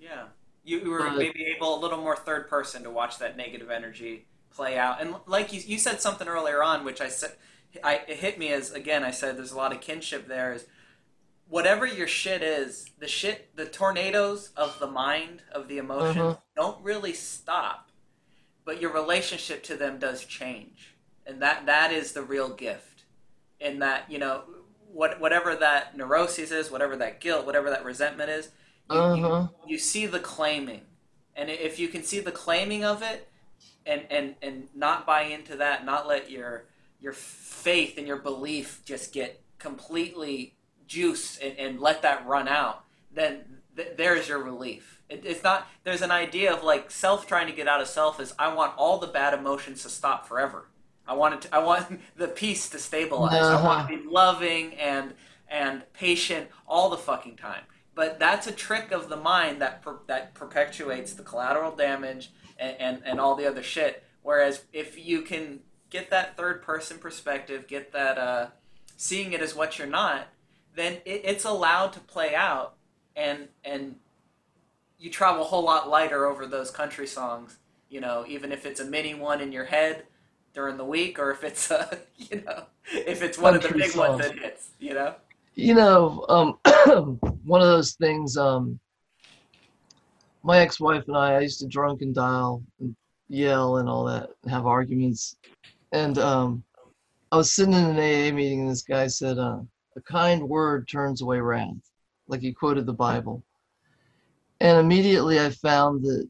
Yeah. You, you were But- maybe able a little more third person to watch that negative energy play out. And like you, you said something earlier on, which I said, I, it hit me as, again, I said there's a lot of kinship there is whatever your shit is, the shit, the tornadoes of the mind, of the emotions, Uh-huh. don't really stop, but your relationship to them does change. And that, that is the real gift. In that, you know, what, whatever that neuroses is, whatever that guilt, whatever that resentment is, you, you- Uh huh. you see the claiming and if you can see the claiming of it and and and not buy into that not let your your faith and your belief just get completely juiced and, and let that run out then th- there's your relief. It, it's not there's an idea of like self trying to get out of self is i want all the bad emotions to stop forever. I want it to, i want the peace to stabilize. I want to be loving and and patient all the fucking time. But that's a trick of the mind that per, that perpetuates the collateral damage and, and, and all the other shit. Whereas if you can get that third person perspective, get that uh, seeing it as what you're not, then it, it's allowed to play out, and and you travel a whole lot lighter over those country songs. You know, even if it's a mini one in your head during the week, or if it's a you know if it's one of the Country big ones that hits. You know. You know, um, one of those things. Um, my ex-wife and I, I used to drunk and dial and yell and all that, and have arguments. And um, I was sitting in an AA meeting, and this guy said, uh, "A kind word turns away wrath," like he quoted the Bible. And immediately, I found that,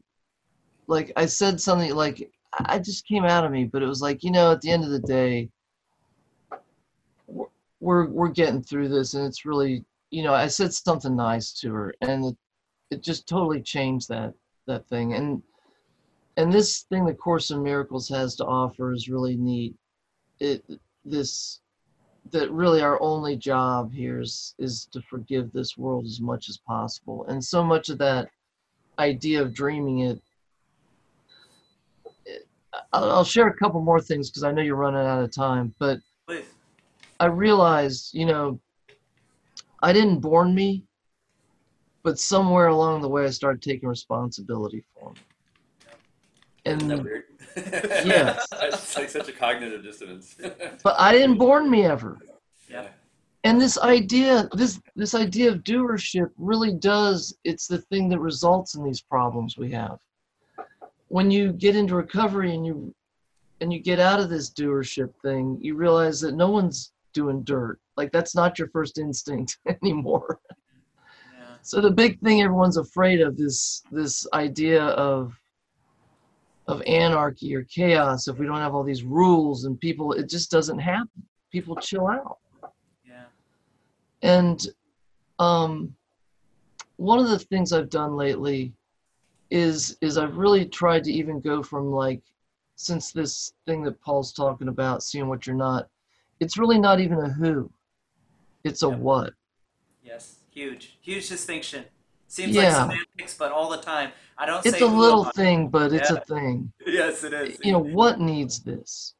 like, I said something like, I just came out of me, but it was like, you know, at the end of the day, we're we're, we're getting through this, and it's really, you know, I said something nice to her, and it, it just totally changed that that thing. And and this thing the Course in Miracles has to offer is really neat. It this that really our only job here is is to forgive this world as much as possible. And so much of that idea of dreaming it, it I'll, I'll share a couple more things because i know you're running out of time but Please. i realized you know i didn't born me but somewhere along the way i started taking responsibility for that and weird? Yes. it's like such a cognitive dissonance. but i didn't born me ever Yeah. and this idea this this idea of doership really does it's the thing that results in these problems we have when you get into recovery and you and you get out of this doership thing you realize that no one's doing dirt like that's not your first instinct anymore Yeah. so the big thing everyone's afraid of is this idea of of anarchy or chaos if we don't have all these rules and people it just doesn't happen people chill out Yeah. and um, one of the things I've done lately is is I've really tried to even go from like since this thing that Paul's talking about, seeing what you're not, it's really not even a who. It's a Yep. what. Yes. Huge. Huge distinction. Seems Yeah. like semantics, but all the time. I don't It's a little lot. thing, but it's Yeah. a thing. Yes, it is. You know, what needs this?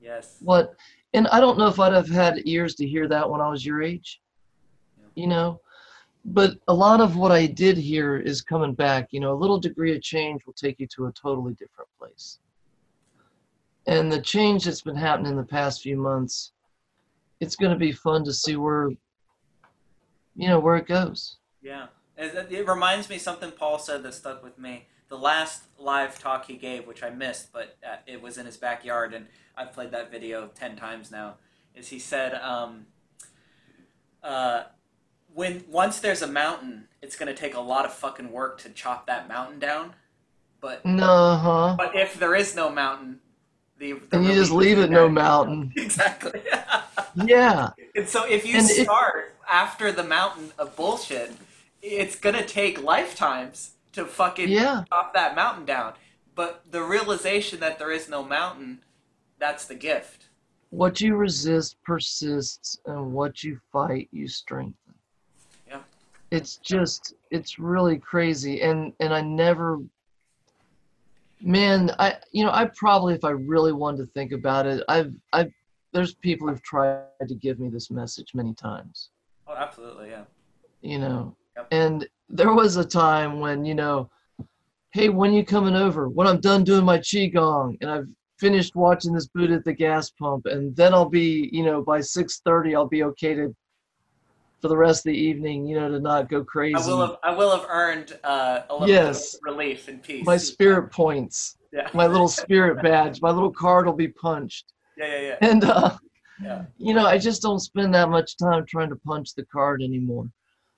Yes. What and I don't know if I'd have had ears to hear that when I was your age. Yeah. You know? But a lot of what I did here is coming back. You know, a little degree of change will take you to a totally different place. And the change that's been happening in the past few months, it's going to be fun to see where, you know, where it goes. Yeah. It, reminds me something Paul said that stuck with me. The last live talk he gave, which I missed, but uh, it was in his backyard, and I've played that video ten times now. Is he said, um, uh, when once there's a mountain, it's going to take a lot of fucking work to chop that mountain down. But No, huh? but if there is no mountain, the, the And you just leave it no mountain. Exactly. Yeah. And so if you And it- start after the mountain of bullshit, it's gonna take lifetimes to fucking Yeah. chop that mountain down. But the realization that there is no mountain, that's the gift. What you resist persists, and what you fight, you strengthen. Yeah. It's just, it's really crazy, and and I never, man, I you know I probably if I really wanted to think about it, I've I've there's people who've tried to give me this message many times, Oh, absolutely, yeah. you know, Yep. and there was a time when you know, hey, when you coming over? When I'm done doing my qigong and I've finished watching this Buddha at the gas pump, and then I'll be, you know, by 6:30, I'll be okay to for the rest of the evening, you know, to not go crazy. I will have I will have earned uh, a little Yes. bit of relief and peace. my spirit points, Yeah. my little spirit badge, my little card will be punched, Yeah, yeah, yeah. and uh, Yeah. you know, I just don't spend that much time trying to punch the card anymore.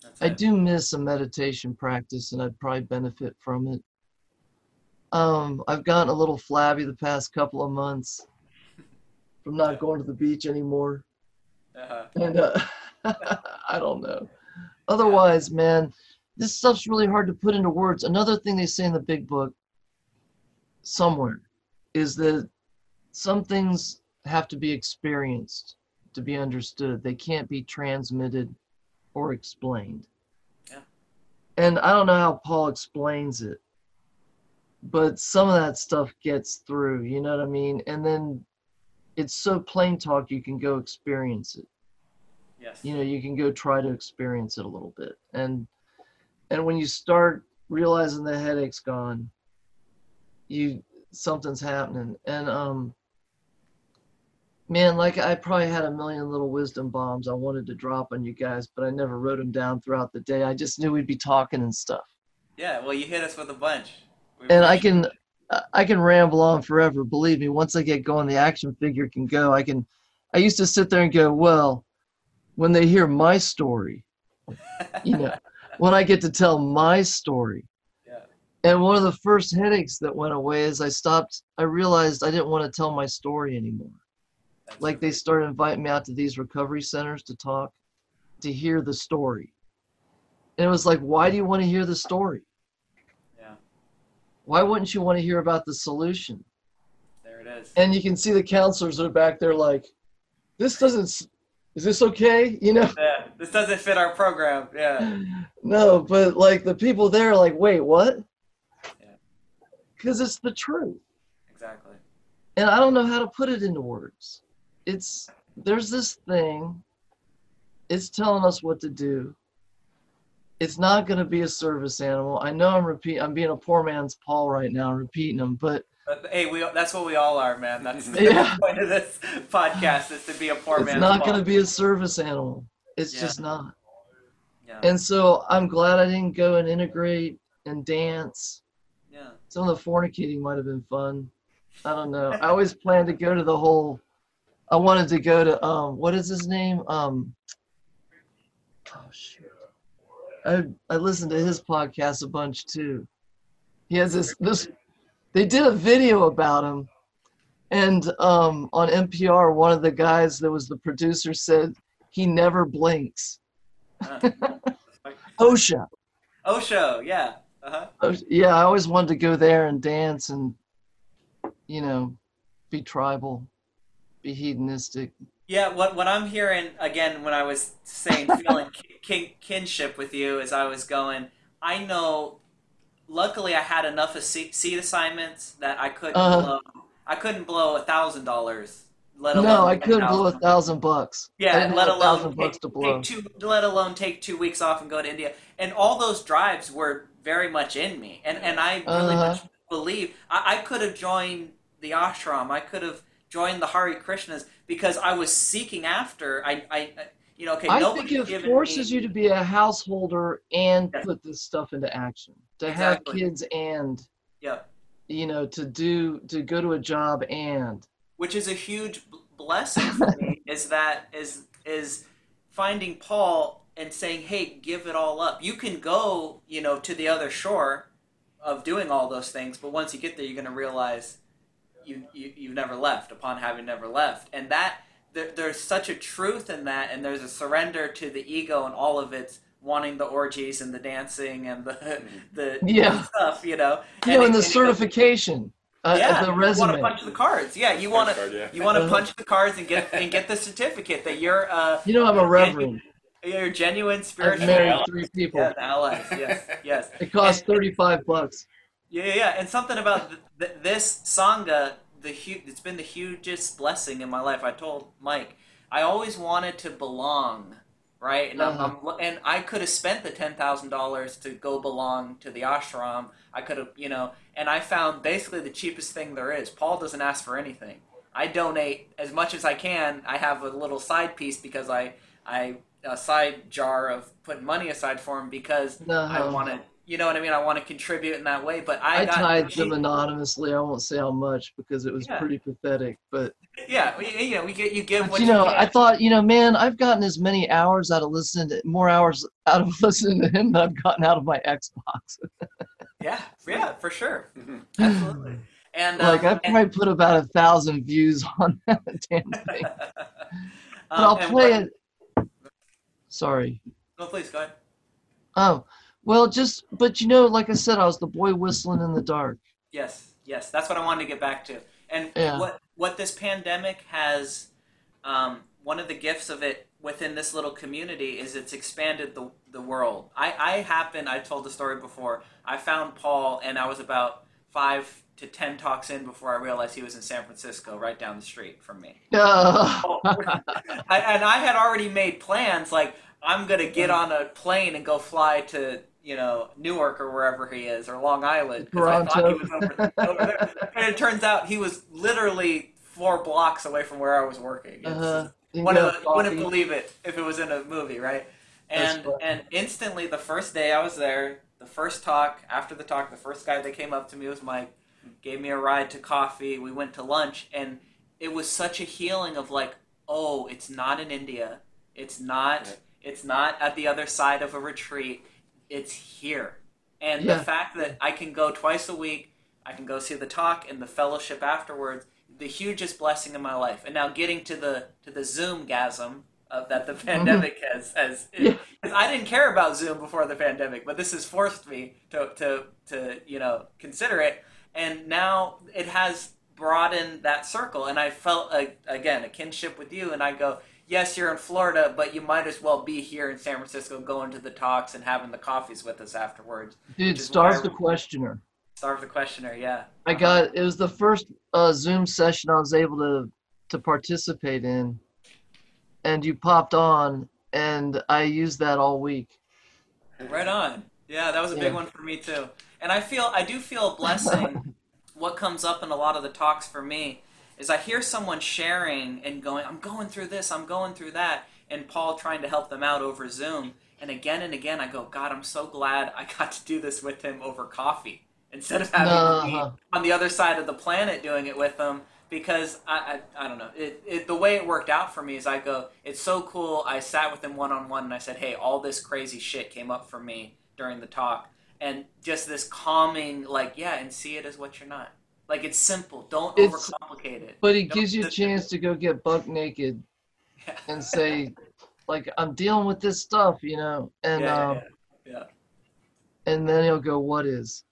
That's I it. do miss a meditation practice, and I'd probably benefit from it. Um, I've gotten a little flabby the past couple of months from not going to the beach anymore, Uh-huh. and uh, I don't know. Otherwise, man, this stuff's really hard to put into words. Another thing they say in the big book somewhere is that some things have to be experienced to be understood. They can't be transmitted or explained. Yeah. And I don't know how Paul explains it, but some of that stuff gets through, you know what I mean? And then it's so plain talk you can go experience it Yes. you know you can go try to experience it a little bit and and when you start realizing the headache's gone you something's happening and um man like i probably had a million little wisdom bombs i wanted to drop on you guys but i never wrote them down throughout the day i just knew we'd be talking and stuff Yeah, well you hit us with a bunch. We and i can I- i can ramble on forever believe me once i get going the action figure can go i can i used to sit there and go well when they hear my story you know, when I get to tell my story. Yeah. And one of the first headaches that went away is I stopped, I realized I didn't want to tell my story anymore. Like they started inviting me out to these recovery centers to talk, to hear the story. And it was like, why do you want to hear the story? Yeah, Why wouldn't you want to hear about the solution? there it is. And you can see the counselors are back there like, this doesn't, is this okay? You know, Yeah, this doesn't fit our program. Yeah. no, but like the people there are like, wait, what? Yeah. Because it's the truth. Exactly. and I don't know how to put it into words. It's there's this thing. It's telling us what to do. It's not going to be a service animal. I know I'm repeat. I'm being a poor man's Paul right now, repeating them, but But hey, we that's what we all are, man. That's the Yeah. point of this podcast is to be a poor man. it's not going to be a service animal. It's Yeah. just not. Yeah. And so I'm glad I didn't go and integrate and dance. yeah. Some of the fornicating might have been fun. I don't know. I always planned to go to the whole. I wanted to go to um. What is his name? Um. Oh shoot. I I listened to his podcast a bunch too. He has this this. They did a video about him, and um on NPR one of the guys that was the producer said he never blinks. Uh, OSHA. Osho, yeah. Uh-huh. Yeah, I always wanted to go there and dance and, you know, be tribal, be hedonistic. Yeah, what what I'm hearing again when I was saying feeling kin- kinship with you as I was going, I know. Luckily, I had enough of seat, assignments that I couldn't Uh-huh. blow. I couldn't blow a thousand dollars. Let alone No, I couldn't blow a thousand bucks. Yeah, let alone take, bucks to blow. take two. Let alone take two weeks off and go to India. And all those drives were very much in me, and and I really Uh-huh. much believe I, I could have joined the ashram. I could have joined the Hare Krishnas because I was seeking after. I, I, I you know, okay, I think it forces me, you to be a householder and Yeah. put this stuff into action. To Exactly. have kids and, Yeah, you know, to do to go to a job and. which is a huge blessing for me. Is that is is finding Paul and saying, "Hey, give it all up. You can go, you know, to the other shore of doing all those things, but once you get there, you're going to realize you, you you've never left upon having never left, and that there, there's such a truth in that, and there's a surrender to the ego and all of its wanting the orgies and the dancing and the the Yeah. stuff, you know, You know, and the it- certification, uh, yeah, the you want to punch the cards. Yeah, you want to Card, yeah. you want to Uh-huh. punch the cards and get and get the certificate that you're uh You know, I'm a reverend. you're a genuine I've spiritual. married three people. Yeah, allies. Yes, yes. It costs 35 bucks. Yeah, yeah, yeah. And something about th- th- this sangha, the hu- it's been the hugest blessing in my life. I told Mike, I always wanted to belong, right? And Uh-huh. I'm, I'm, and I could have spent the ten thousand dollars to go belong to the ashram. I could have, you know, and I found basically the cheapest thing there is. Paul doesn't ask for anything. I donate as much as I can. I have a little side piece because I, I a side jar of putting money aside for him because No. I want to, you know what I mean? I want to contribute in that way. But I, I got tied them anonymously. I won't say how much because it was Yeah. pretty pathetic. But, Yeah, we, you know, we get you give but what you know, can. I thought, you know, man, I've gotten as many hours out of listening to more hours out of listening to him than I've gotten out of my Xbox. yeah, yeah, for sure, Mhm. absolutely. And like um, I've probably put about a thousand views on that damn thing. But um, I'll play what- it. Sorry. No, please go ahead. Oh, well, just but you know, like I said, I was the boy whistling in the dark. Yes, yes, that's what I wanted to get back to. And Yeah. what what this pandemic has, um, one of the gifts of it within this little community is it's expanded the the world. I I happen I told the story before. I found Paul and I was about five to ten talks in before I realized he was in San Francisco, right down the street from me. I, and I had already made plans. Like I'm gonna get on a plane and go fly to you know Newark or wherever he is or Long Island. 'cause I thought he was over, over there. And it turns out he was literally four blocks away from where I was working. It's uh, just- you one of the, wouldn't believe it if it was in a movie, right? And and instantly, the first day I was there, the first talk after the talk, the first guy that came up to me was Mike, gave me a ride to coffee. We went to lunch, and it was such a healing of like, oh, it's not in India, it's not, it's not at the other side of a retreat, it's here. And Yeah. the fact that I can go twice a week, I can go see the talk and the fellowship afterwards the hugest blessing in my life. And now getting to the to the Zoom gasm of that the mm-hmm. pandemic has has Yeah. I didn't care about Zoom before the pandemic, but this has forced me to to to you know consider it, and now it has broadened that circle. And I felt a, again a kinship with you, and I go, yes, you're in Florida, but you might as well be here in San Francisco, going to the talks and having the coffees with us afterwards. Dude, is the questioner. Starve the questioner, yeah. I got it was the first uh, Zoom session I was able to to participate in, and you popped on, and I used that all week. Right on. Yeah, that was a big one for me too. And I feel I do feel a blessing. what comes up in a lot of the talks for me is I hear someone sharing and going, "I'm going through this, I'm going through that," and Paul trying to help them out over Zoom. And again and again, I go, "God, I'm so glad I got to do this with him over coffee instead of having to be Uh-huh. on the other side of the planet doing it with them." Because I, I, I don't know it, it the way it worked out for me is I go it's so cool I sat with him one on one and I said hey all this crazy shit came up for me during the talk and just this calming like yeah and see it as what you're not like it's simple don't It's- overcomplicate it But he Don't gives you a just- chance to go get buck naked Yeah. and say, like, I'm dealing with this stuff, you know, and yeah, um, yeah, and then he'll go, "What is?"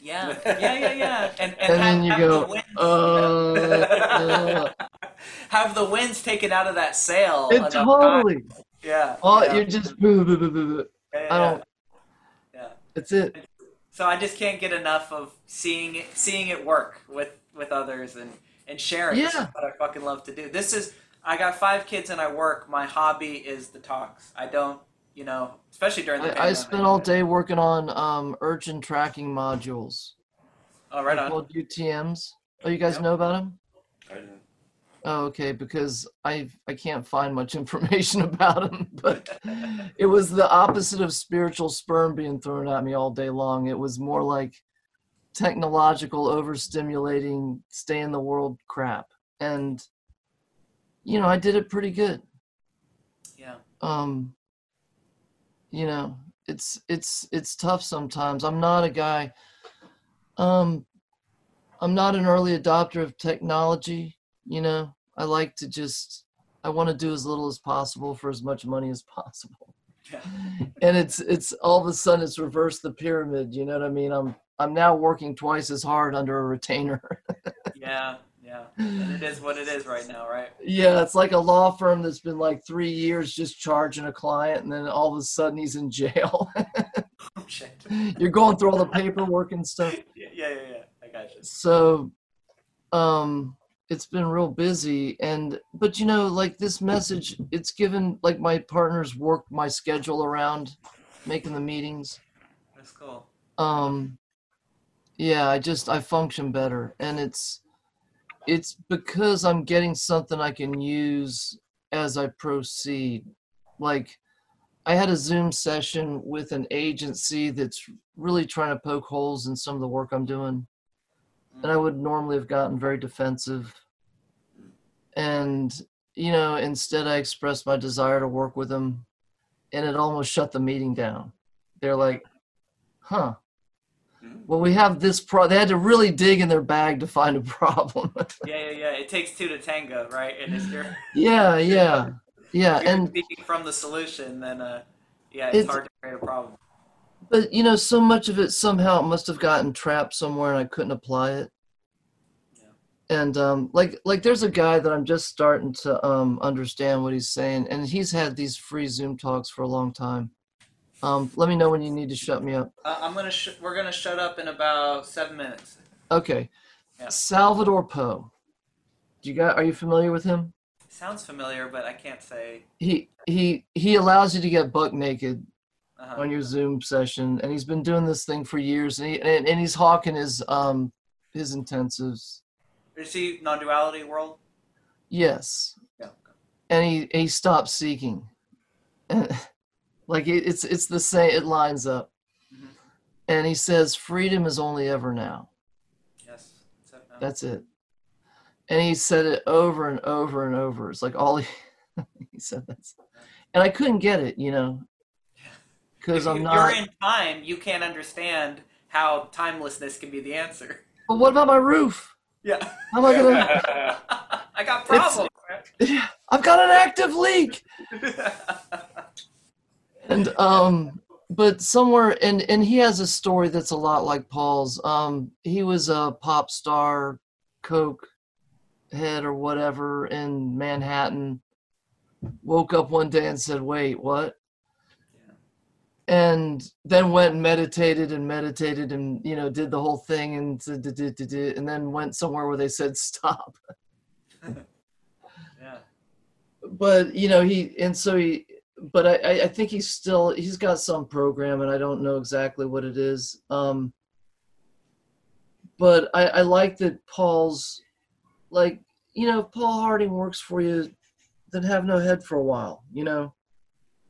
yeah, yeah, yeah, yeah, yeah. And, and, And have, then you have go, the winds, uh, have the winds taken out of that sail. It enough totally. Yeah. Oh, yeah, you're just boo, boo, boo, boo, boo. yeah, I yeah. don't. Yeah. That's it. So I just can't get enough of seeing it, seeing it work with with others and and sharing. This is Yeah. what I fucking love to do. This is I got five kids and I work. My hobby is the talks. I don't, you know, especially during the. I, I pandemic. spent all day working on um, urchin tracking modules. Oh, right They're on. Called UTMs. Oh, you guys Yep. know about them? I didn't- Oh, okay. Because I I can't find much information about him, but it was the opposite of spiritual sperm being thrown at me all day long. It was more like technological, overstimulating, stay in the world crap, and you know I did it pretty good. yeah. um you know it's it's it's tough sometimes i'm not a guy um i'm not an early adopter of technology you know i like to just i want to do as little as possible for as much money as possible Yeah. and it's it's all of a sudden it's reversed the pyramid you know what i mean i'm i'm now working twice as hard under a retainer Yeah. Yeah. And it is what it is right now, right? Yeah, it's like a law firm that's been like three years just charging a client, and then all of a sudden he's in jail. Oh shit. You're going through all the paperwork and stuff. Yeah, yeah, yeah. yeah. I got you. So, um, it's been real busy, and but you know, like this message, it's given like my partners work my schedule around making the meetings. That's cool. um yeah i just i function better and it's it's because i'm getting something i can use as i proceed like i had a zoom session with an agency that's really trying to poke holes in some of the work i'm doing and i would normally have gotten very defensive and you know instead i expressed my desire to work with them and it almost shut the meeting down they're like huh well we have this pro they had to really dig in their bag to find a problem Yeah, yeah, yeah. It takes two to tango, right? And if you're, yeah yeah yeah and speaking from the solution, then uh, yeah, it's, It's- hard to create a problem. But you know so much of it somehow it must have gotten trapped somewhere and i couldn't apply it Yeah. and um like like there's a guy that i'm just starting to um understand what he's saying and he's had these free zoom talks for a long time um let me know when you need to shut me up Uh, I'm gonna. Sh- we're gonna shut up in about seven minutes. okay Yeah. Salvadore Poe do you got are you familiar with him Sounds familiar, but I can't say. he he he allows you to get buck naked Uh-huh. on your zoom session and he's been doing this thing for years and, he, and, and he's hawking his um his intensives Is he non-duality world? yes Yeah. and he he stopped seeking and like it, it's it's the same it lines up Mhm. and he says freedom is only ever now Yes. So, no. that's it and he said it over and over and over it's like all he, he said that's and i couldn't get it you know because i'm not you're in time, you can't understand how timelessness can be the answer. but what about my roof Yeah. how am i gonna I got problems. i've got an active leak and um but somewhere and and he has a story that's a lot like paul's um he was a pop star coke head or whatever in manhattan woke up one day and said, "Wait, what?" And then went and meditated and meditated and you know did the whole thing and and then went somewhere where they said stop. Yeah. But you know he and so he, but I I- I think he's still he's got some program and I don't know exactly what it is. Um, but I, I like that Paul's like you know if Paul Harding works for you, then have no head for a while. You know,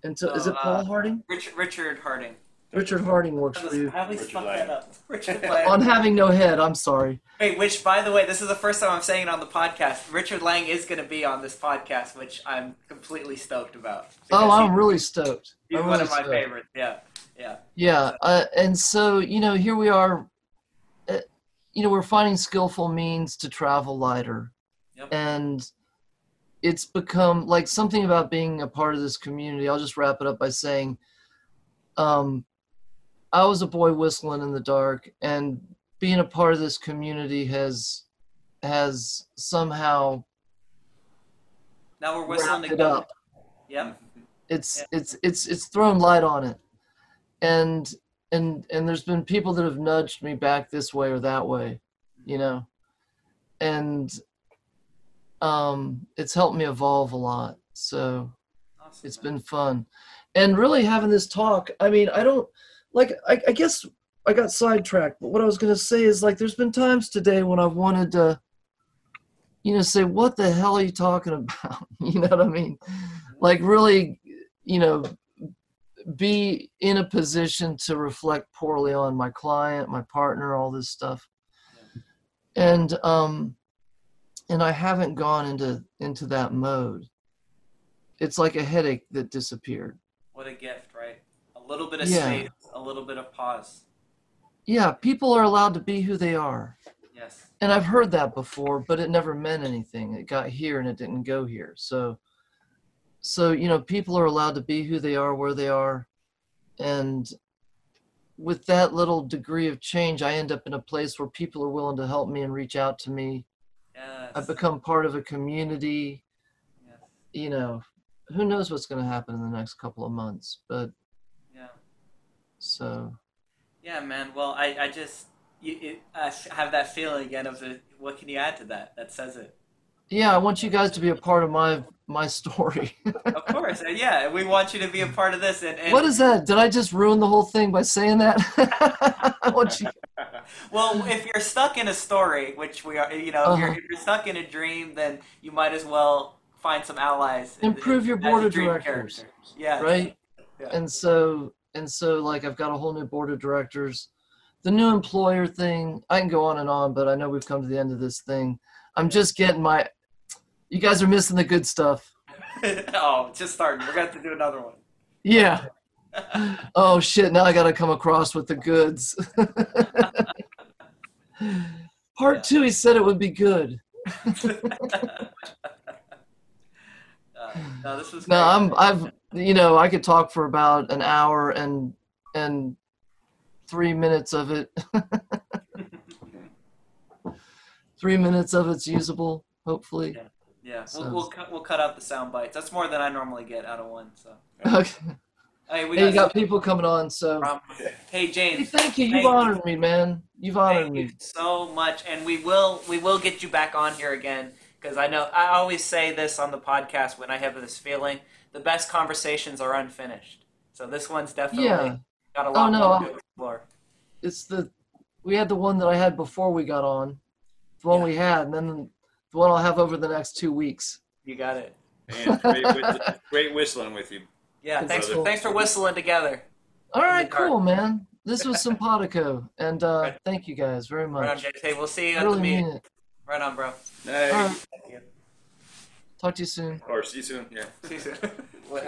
until is it Uh, Paul Harding? Richard Richard Harding. Richard Harding works for you I always Richard fuck Lang. that up. Richard Lang. on having no head. I'm sorry. Hey, which, by the way, this is the first time I'm saying it on the podcast. Richard Lang is going to be on this podcast, which I'm completely stoked about. Oh, I'm he- really stoked. He's I'm one really of my stoked. favorites. Yeah, yeah. Yeah, uh, and so you know, here we are. Uh, you know, we're finding skillful means to travel lighter, Yep. and it's become like something about being a part of this community. I'll just wrap it up by saying, um, I was a boy whistling in the dark, and being a part of this community has has somehow Now we're whistling wrapped it together. up. Yep. it's Yeah. it's it's it's thrown light on it and and and there's been people that have nudged me back this way or that way you know and um it's helped me evolve a lot so Awesome, it's man. been fun. And really having this talk i mean i don't like i, I guess i got sidetracked but what i was going to say is like there's been times today when i've wanted to you know say what the hell are you talking about? You know what i mean? Like really you know be in a position to reflect poorly on my client my partner all this stuff. And um and i haven't gone into into that mode it's like a headache that disappeared What a gift, right? A little bit of Yeah. space, a little bit of pause. yeah people are allowed to be who they are Yes. and i've heard that before but it never meant anything it got here and it didn't go here so so you know people are allowed to be who they are where they are and with that little degree of change i end up in a place where people are willing to help me and reach out to me Yes. i've become part of a community Yes. you know who knows what's going to happen in the next couple of months but Yeah. so Yeah, man. Well, I, I just you, it, I have that feeling again of the, what can you add to that? That says it. yeah i want you guys to be a part of my my story Of course. uh, yeah, we want you to be a part of this. And, and what is that did i just ruin the whole thing by saying that You Well, if you're stuck in a story, which we are, you know, if, you're, Uh-huh. if you're stuck in a dream, then you might as well find some allies. in- Improve your board of directors. character. Yeah. right Yeah. and so and so like i've got a whole new board of directors the new employer thing i can go on and on but i know we've come to the end of this thing i'm just getting my you guys are missing the good stuff oh, just starting. We're going to do another one. yeah oh shit now i gotta come across with the goods. Part Yeah. two he said it would be good. Uh, no, this was no i'm i've you know i could talk for about an hour and and three minutes of it. Three minutes of it's usable hopefully. Yeah, So- we'll, we'll cut we'll cut out the sound bites. That's more than I normally get out of one. So, okay hey, we hey, you got people coming on so from- Hey, hey, James, thank you you've Thank you. honored me man you've honored thank you me so much, and we will we will get you back on here again because I know I always say this on the podcast when I have this feeling: the best conversations are unfinished. So this one's definitely yeah got a oh, lot Oh, no, more to explore. it's the we had the one that i had before we got on the one Yeah. we had and then the one i'll have over the next two weeks You got it. And great, whist- great whistling with you. Yeah, thanks for thanks for whistling together. All right, In the cool man this was simpatico and uh Right. thank you guys very Right on, much James. Hey, we'll see you I at the really mean meeting. it Right on, bro. Nice. All right. talk to you soon Or see you soon. Yeah. See you soon.